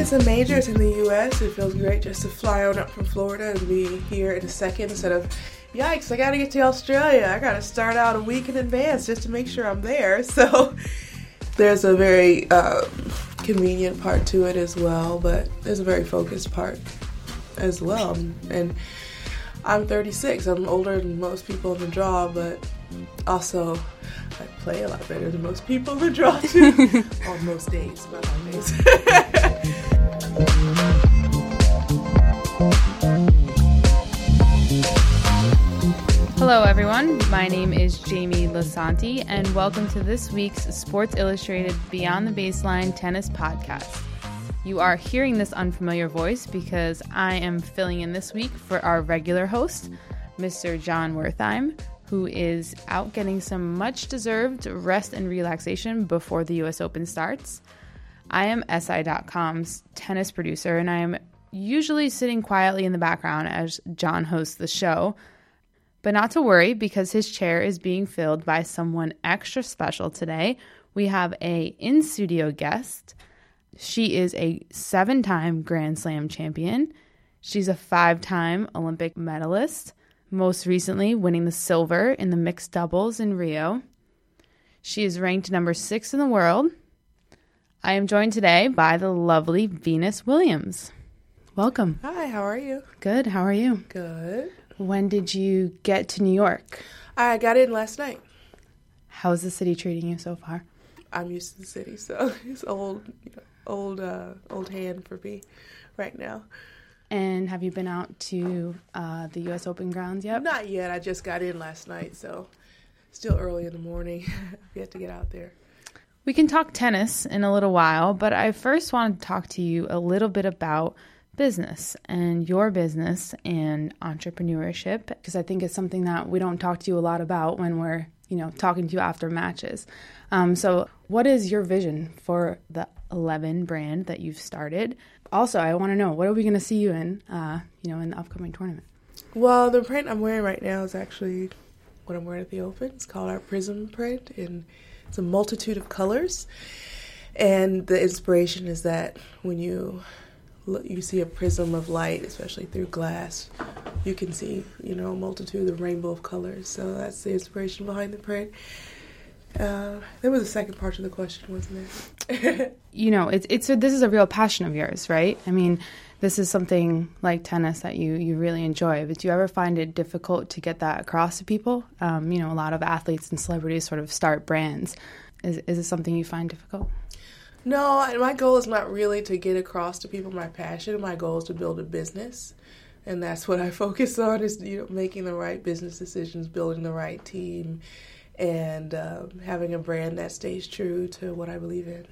kids and majors in the U.S. It feels great just to fly on up from Florida and be here in a second instead of, yikes, I gotta get to Australia. I gotta start out a week in advance just to make sure I'm there. So there's a very um, convenient part to it as well, but there's a very focused part as well. And I'm 36. I'm older than most people in the draw, but also I play a lot better than most people in the draw too. on most days, not on Hello, everyone. My name is Jamie Lisanti, and welcome to this week's Sports Illustrated Beyond the Baseline Tennis Podcast. You are hearing this unfamiliar voice because I am filling in this week for our regular host, Mr. Jon Wertheim, who is out getting some much deserved rest and relaxation before the US Open starts. I am SI.com's tennis producer, and I am usually sitting quietly in the background as Jon hosts the show. But not to worry because his chair is being filled by someone extra special today. We have a in-studio guest. She is a seven-time Grand Slam champion. She's a five-time Olympic medalist, most recently winning the silver in the mixed doubles in Rio. She is ranked number 6 in the world. I am joined today by the lovely Venus Williams. Welcome. Hi, how are you? Good. How are you? Good. When did you get to New York? I got in last night. How's the city treating you so far? I'm used to the city, so it's old, old, uh, old hand for me right now. And have you been out to uh, the U.S. Open grounds yet? Not yet. I just got in last night, so still early in the morning. Yet to get out there. We can talk tennis in a little while, but I first want to talk to you a little bit about business and your business and entrepreneurship because I think it's something that we don't talk to you a lot about when we're you know talking to you after matches. Um, so, what is your vision for the Eleven brand that you've started? Also, I want to know what are we going to see you in, uh, you know, in the upcoming tournament. Well, the print I'm wearing right now is actually what I'm wearing at the Open. It's called our Prism print, and it's a multitude of colors. And the inspiration is that when you you see a prism of light, especially through glass, you can see, you know, a multitude of rainbow of colors. So that's the inspiration behind the print. Uh, there was a second part to the question, wasn't there? you know, it's it's a, this is a real passion of yours, right? I mean, this is something like tennis that you you really enjoy. But do you ever find it difficult to get that across to people? Um, you know, a lot of athletes and celebrities sort of start brands. Is is it something you find difficult? No, my goal is not really to get across to people my passion. My goal is to build a business, and that's what I focus on: is you know making the right business decisions, building the right team, and um, having a brand that stays true to what I believe in.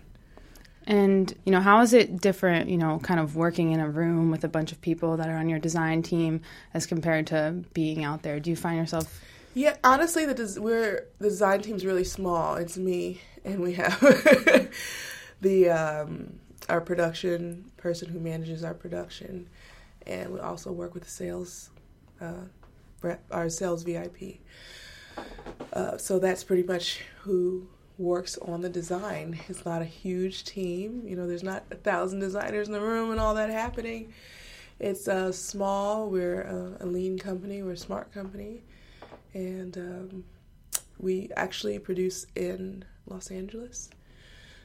And you know, how is it different? You know, kind of working in a room with a bunch of people that are on your design team as compared to being out there. Do you find yourself? Yeah, honestly, the des- we're the design team's really small. It's me, and we have the um, our production person who manages our production, and we also work with the sales uh, our sales VIP. Uh, so that's pretty much who works on the design. It's not a huge team. You know, there's not a thousand designers in the room and all that happening. It's uh, small. We're a, a, lean company. We're a smart company, and um, we actually produce in Los Angeles.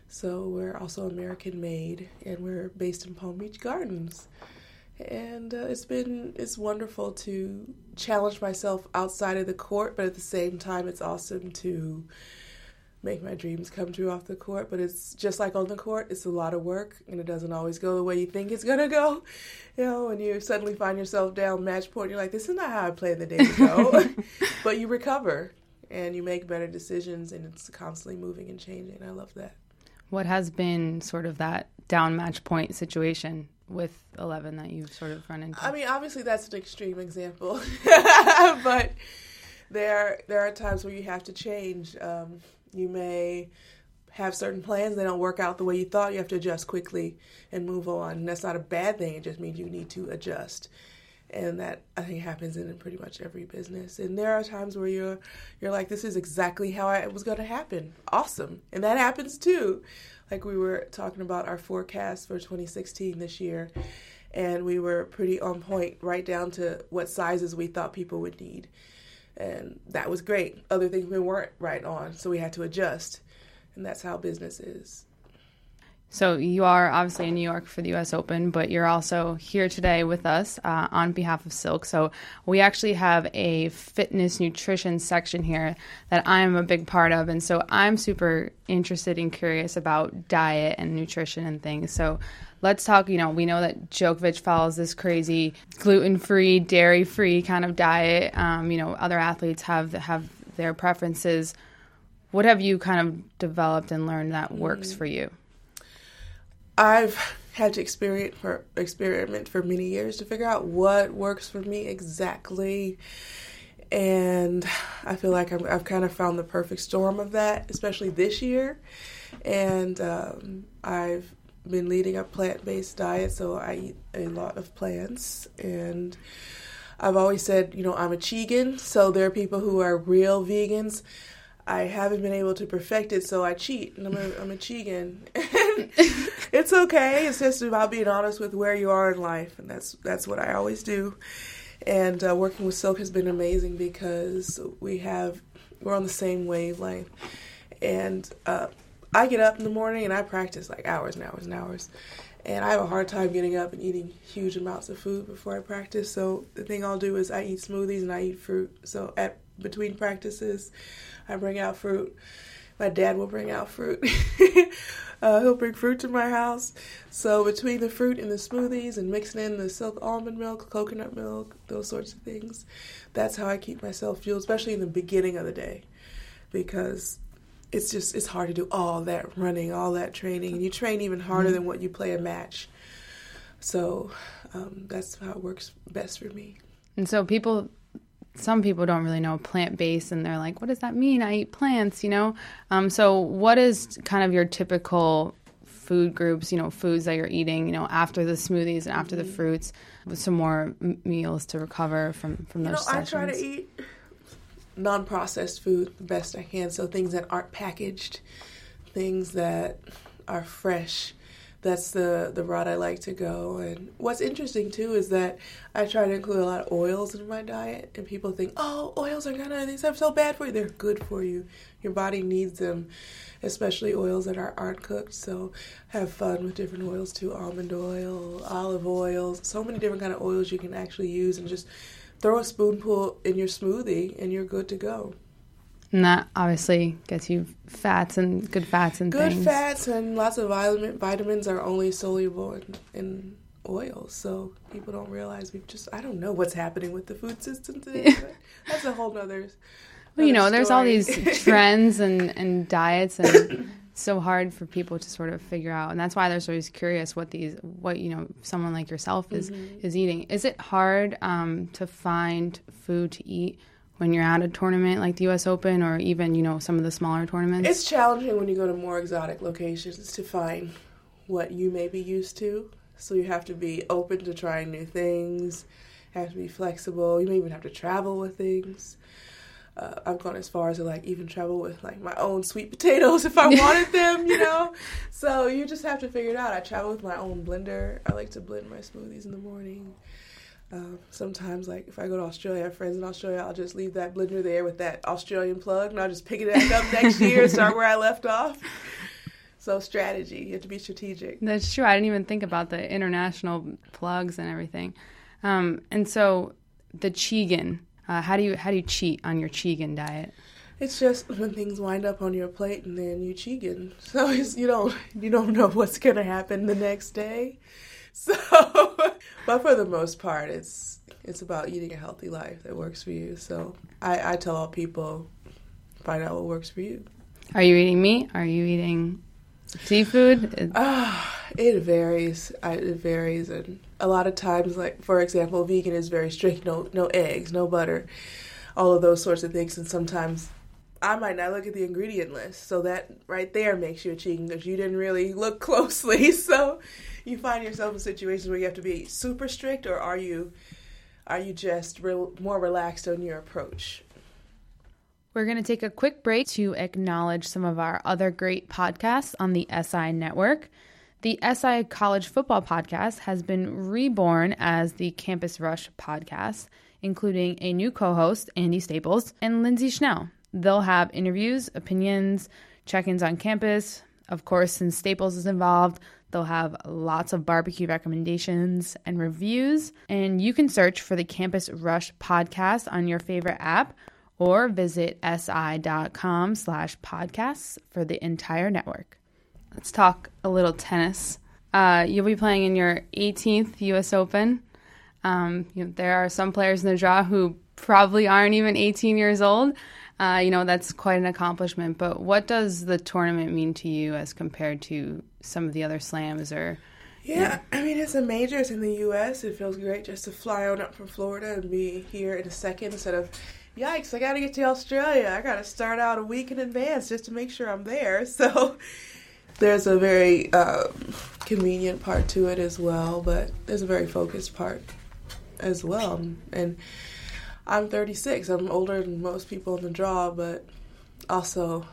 So we're also American made, and we're based in Palm Beach Gardens. And uh, it's been it's wonderful to challenge myself outside of the court, but at the same time, it's awesome to make my dreams come true off the court. But it's just like on the court, it's a lot of work, and it doesn't always go the way you think it's gonna go. You know, and you suddenly find yourself down match point, you're like, "This is not how I played the day ago," but you recover and you make better decisions, and it's constantly moving and changing. I love that. What has been sort of that down match point situation with 11 that you've sort of run into? I mean, obviously that's an extreme example, but there there are times where you have to change. Um, you may have certain plans they don't work out the way you thought. You have to adjust quickly and move on. And that's not a bad thing. It just means you need to adjust. And that I think happens in pretty much every business. And there are times where you're you're like, this is exactly how I, it was going to happen. Awesome, and that happens too. Like we were talking about our forecast for 2016 this year, and we were pretty on point, right down to what sizes we thought people would need, and that was great. Other things we weren't right on, so we had to adjust, and that's how business is. So you are obviously in New York for the U.S. Open, but you're also here today with us uh, on behalf of Silk. So we actually have a fitness nutrition section here that I'm a big part of, and so I'm super interested and curious about diet and nutrition and things. So let's talk. You know, we know that Djokovic follows this crazy gluten-free, dairy-free kind of diet. Um, you know, other athletes have have their preferences. What have you kind of developed and learned that works mm. for you? I've had to experiment for experiment for many years to figure out what works for me exactly. And I feel like i have kind of found the perfect storm of that, especially this year. And um, I've been leading a plant based diet, so I eat a lot of plants. And I've always said, you know, I'm a Chegan, so there are people who are real vegans. I haven't been able to perfect it, so I cheat, and I'm a, I'm a Chegan. it's okay. It's just about being honest with where you are in life, and that's that's what I always do. And uh, working with Silk has been amazing because we have we're on the same wavelength, and uh, I get up in the morning and I practice like hours and hours and hours. And I have a hard time getting up and eating huge amounts of food before I practice. So the thing I'll do is I eat smoothies and I eat fruit. So at between practices, I bring out fruit. My dad will bring out fruit. uh, he'll bring fruit to my house. So between the fruit and the smoothies and mixing in the silk almond milk, coconut milk, those sorts of things, that's how I keep myself fueled, especially in the beginning of the day, because it's just it's hard to do all that running, all that training, and you train even harder than what you play a match. So um, that's how it works best for me. And so people some people don't really know plant based and they're like, what does that mean? I eat plants, you know? Um, so, what is kind of your typical food groups, you know, foods that you're eating, you know, after the smoothies and after the mm-hmm. fruits, with some more m- meals to recover from, from those you know, sessions? I try to eat non processed food the best I can. So, things that aren't packaged, things that are fresh that's the the route I like to go. And what's interesting too is that I try to include a lot of oils in my diet, and people think, oh, oils are of these are so bad for you. They're good for you. Your body needs them, especially oils that are aren't cooked. So have fun with different oils too: almond oil, olive oils, so many different kind of oils you can actually use, and just throw a spoonful in your smoothie, and you're good to go. And that obviously gets you fats and good fats and good things. fats and lots of vitamin, vitamins are only soluble in, in oils. So people don't realize we've just I don't know what's happening with the food system today. that's a whole nother. Well, you know, there's all these trends and, and diets and so hard for people to sort of figure out and that's why they're always curious what these what you know someone like yourself is mm-hmm. is eating is it hard um, to find food to eat when you're at a tournament like the US Open or even, you know, some of the smaller tournaments? It's challenging when you go to more exotic locations to find what you may be used to. So you have to be open to trying new things, have to be flexible. You may even have to travel with things. Uh, I've gone as far as to like even travel with like my own sweet potatoes if I wanted them, you know. So you just have to figure it out. I travel with my own blender. I like to blend my smoothies in the morning. Um, sometimes, like if I go to Australia, I have friends in Australia, I'll just leave that blender there with that Australian plug, and I'll just pick it back up next year and start where I left off. So strategy, you have to be strategic. That's true. I didn't even think about the international plugs and everything. Um, and so the Chegan, uh, how do you how do you cheat on your Chegan diet? It's just when things wind up on your plate and then you Chegan. So you don't you don't know what's gonna happen the next day. So, but for the most part, it's it's about eating a healthy life that works for you. So I, I tell all people, find out what works for you. Are you eating meat? Are you eating seafood? Ah, it varies. I, it varies, and a lot of times, like for example, vegan is very strict. No, no eggs, no butter, all of those sorts of things. And sometimes I might not look at the ingredient list, so that right there makes you a cheating because you didn't really look closely. So you find yourself in situations where you have to be super strict, or are you are you just re- more relaxed on your approach? We're going to take a quick break to acknowledge some of our other great podcasts on the SI network. The SI College Football Podcast has been reborn as the Campus Rush Podcast, including a new co host, Andy Staples, and Lindsay Schnell. They'll have interviews, opinions, check ins on campus. Of course, since Staples is involved, they'll have lots of barbecue recommendations and reviews. And you can search for the Campus Rush podcast on your favorite app or visit si.com slash podcasts for the entire network. Let's talk a little tennis. Uh, you'll be playing in your 18th U.S. Open. Um, you know, there are some players in the draw who probably aren't even 18 years old. Uh, you know, that's quite an accomplishment. But what does the tournament mean to you as compared to some of the other slams or? Yeah, I mean, it's a major. It's in the U.S. It feels great just to fly on up from Florida and be here in a second instead of, yikes, I got to get to Australia. I got to start out a week in advance just to make sure I'm there. So there's a very um, convenient part to it as well, but there's a very focused part as well. And I'm 36. I'm older than most people in the draw, but also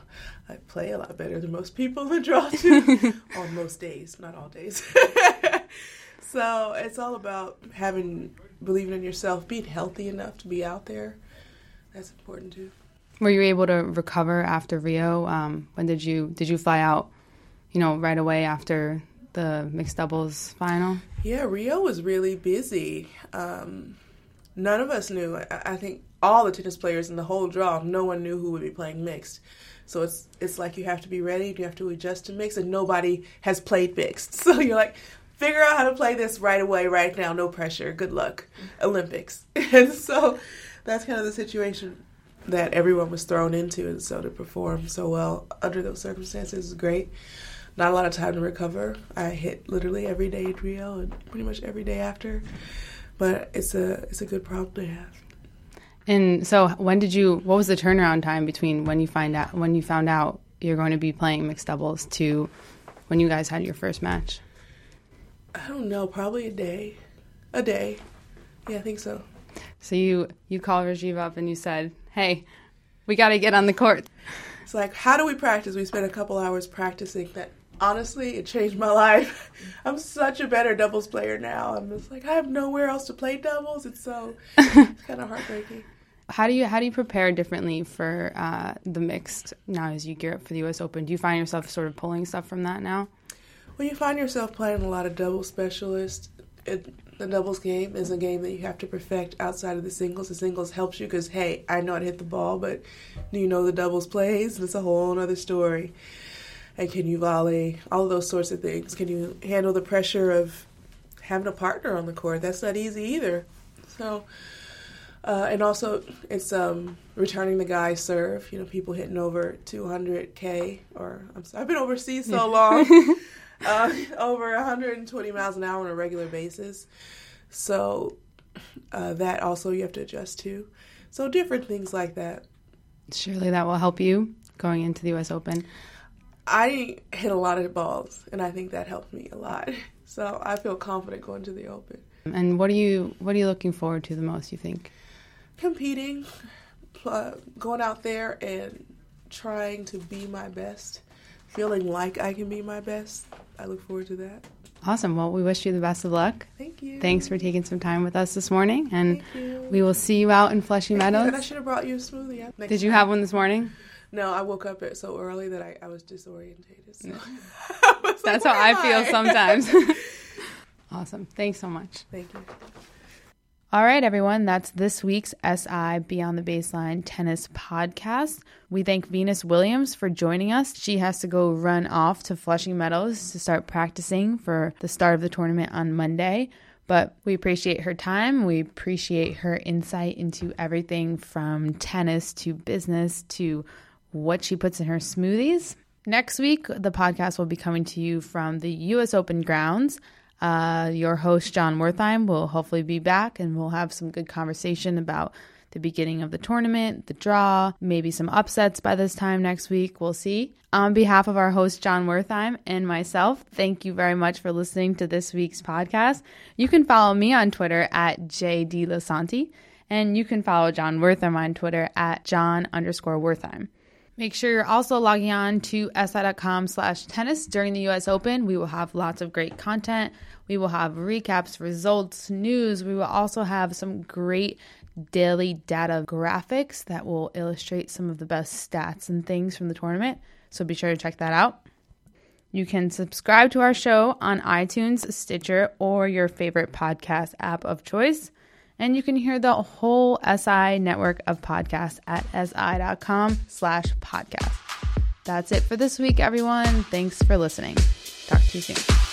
I play a lot better than most people in the draw too. on most days, not all days. so it's all about having believing in yourself, being healthy enough to be out there. That's important too. Were you able to recover after Rio? Um, when did you did you fly out? You know, right away after the mixed doubles final. Yeah, Rio was really busy. Um, none of us knew. I, I think all the tennis players in the whole draw, no one knew who would be playing mixed. So it's it's like you have to be ready, you have to adjust to mixed, and nobody has played mixed. So you're like, figure out how to play this right away, right now, no pressure, good luck, Olympics. And so that's kind of the situation that everyone was thrown into, and so to perform so well under those circumstances is great. Not a lot of time to recover. I hit literally every day at Rio and pretty much every day after but it's a it's a good problem to have. And so, when did you? What was the turnaround time between when you find out when you found out you're going to be playing mixed doubles to when you guys had your first match? I don't know. Probably a day. A day. Yeah, I think so. So you you called Rajeev up and you said, "Hey, we got to get on the court." It's like, how do we practice? We spent a couple hours practicing that honestly, it changed my life. I'm such a better doubles player now. I'm just like I have nowhere else to play doubles. It's so it's kind of heartbreaking. How do you how do you prepare differently for uh, the mixed now as you gear up for the U.S. Open? Do you find yourself sort of pulling stuff from that now? Well, you find yourself playing a lot of double specialists. It, the doubles game is a game that you have to perfect outside of the singles. The singles helps you because hey, I know how to hit the ball, but do you know the doubles plays? And it's a whole other story and can you volley, all those sorts of things. Can you handle the pressure of having a partner on the court? That's not easy either. So, uh, and also it's um, returning the guy serve. You know, people hitting over 200k, or I'm sorry, I've been overseas so long, uh, over 120 miles an hour on a regular basis. So uh, that also you have to adjust to. So different things like that. Surely that will help you going into the U.S. Open. I hit a lot of balls, and I think that helped me a lot. So I feel confident going to the Open. And what are you what are you looking forward to the most? You think? Competing, uh, going out there and trying to be my best, feeling like I can be my best. I look forward to that. Awesome. Well, we wish you the best of luck. Thank you. Thanks for taking some time with us this morning, and we will see you out in Flushing Meadows. I should have brought you a smoothie. Did you have one this morning? No, I woke up so early that I, I was disorientated. So. was That's like, how I feel I? sometimes. awesome. Thanks so much. Thank you. All right, everyone. That's this week's SI Beyond the Baseline Tennis Podcast. We thank Venus Williams for joining us. She has to go run off to Flushing Meadows to start practicing for the start of the tournament on Monday. But we appreciate her time. We appreciate her insight into everything from tennis to business to what she puts in her smoothies. Next week, the podcast will be coming to you from the U.S. Open grounds. Uh, your host, Jon Wertheim, will hopefully be back and we'll have some good conversation about the beginning of the tournament, the draw, maybe some upsets by this time next week. We'll see. On behalf of our host, Jon Wertheim, and myself, thank you very much for listening to this week's podcast. You can follow me on Twitter at JDLisanti, and you can follow Jon Wertheim on Twitter at Jon underscore Wertheim. Make sure you're also logging on to si.com slash tennis during the US Open. We will have lots of great content. We will have recaps, results, news. We will also have some great daily data graphics that will illustrate some of the best stats and things from the tournament. So be sure to check that out. You can subscribe to our show on iTunes, Stitcher, or your favorite podcast app of choice. And you can hear the whole SI network of podcasts at si.com slash podcast. That's it for this week, everyone. Thanks for listening. Talk to you soon.